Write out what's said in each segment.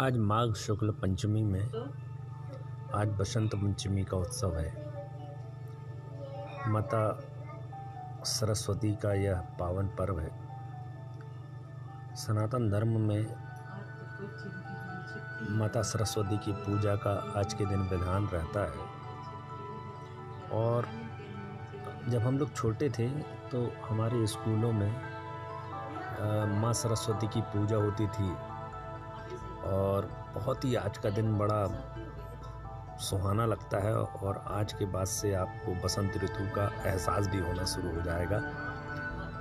आज माघ शुक्ल पंचमी में आज बसंत पंचमी का उत्सव है। माता सरस्वती का यह पावन पर्व है। सनातन धर्म में माता सरस्वती की पूजा का आज के दिन विधान रहता है। और जब हम लोग छोटे थे तो हमारे स्कूलों में माँ सरस्वती की पूजा होती थी। और बहुत ही आज का दिन बड़ा सुहाना लगता है और आज के बाद से आपको बसंत ऋतु का एहसास भी होना शुरू हो जाएगा।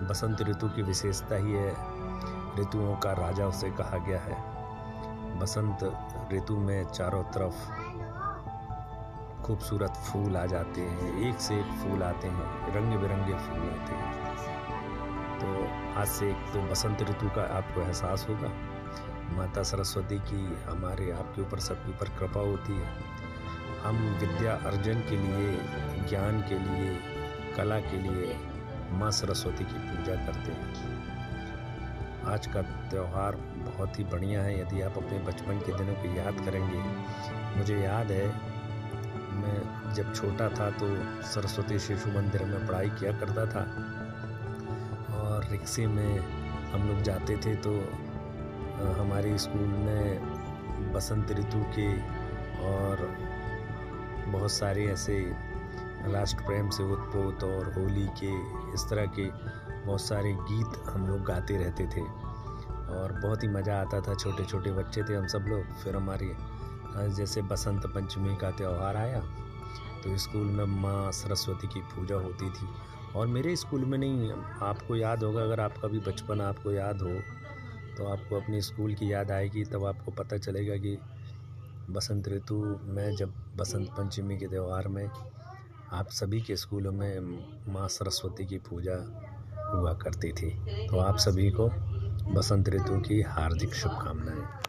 बसंत ऋतु की विशेषता ही है, ऋतुओं का राजा उसे कहा गया है। बसंत ऋतु में चारों तरफ़ खूबसूरत फूल आ जाते हैं, एक से एक फूल आते हैं रंग बिरंगे फूल आते हैं। तो आज से एक तो बसंत ऋतु का आपको एहसास होगा। माता सरस्वती की हमारे आपके ऊपर सबके ऊपर कृपा होती है। हम विद्या अर्जन के लिए, ज्ञान के लिए, कला के लिए माँ सरस्वती की पूजा करते हैं। आज का त्यौहार बहुत ही बढ़िया है। यदि आप अपने बचपन के दिनों को याद करेंगे, मुझे याद है, मैं जब छोटा था तो सरस्वती शिशु मंदिर में पढ़ाई किया करता था। और रिक्शे में हम लोग जाते थे तो हमारे स्कूल में बसंत ऋतु के और बहुत सारे ऐसे राष्ट्र प्रेम से उत्प्रोत और होली के, इस तरह के बहुत सारे गीत हम लोग गाते रहते थे। और बहुत ही मज़ा आता था। छोटे छोटे बच्चे थे हम सब लोग। फिर हमारे जैसे बसंत पंचमी का त्यौहार आया तो स्कूल में माँ सरस्वती की पूजा होती थी। और मेरे स्कूल में नहीं, आपको याद होगा, अगर आपका भी बचपन आपको याद हो तो आपको अपनी स्कूल की याद आएगी, तब आपको पता चलेगा कि बसंत ऋतु में जब बसंत पंचमी के त्यौहार में आप सभी के स्कूलों में माँ सरस्वती की पूजा हुआ करती थी तो आप सभी को बसंत ऋतु की हार्दिक शुभकामनाएँ।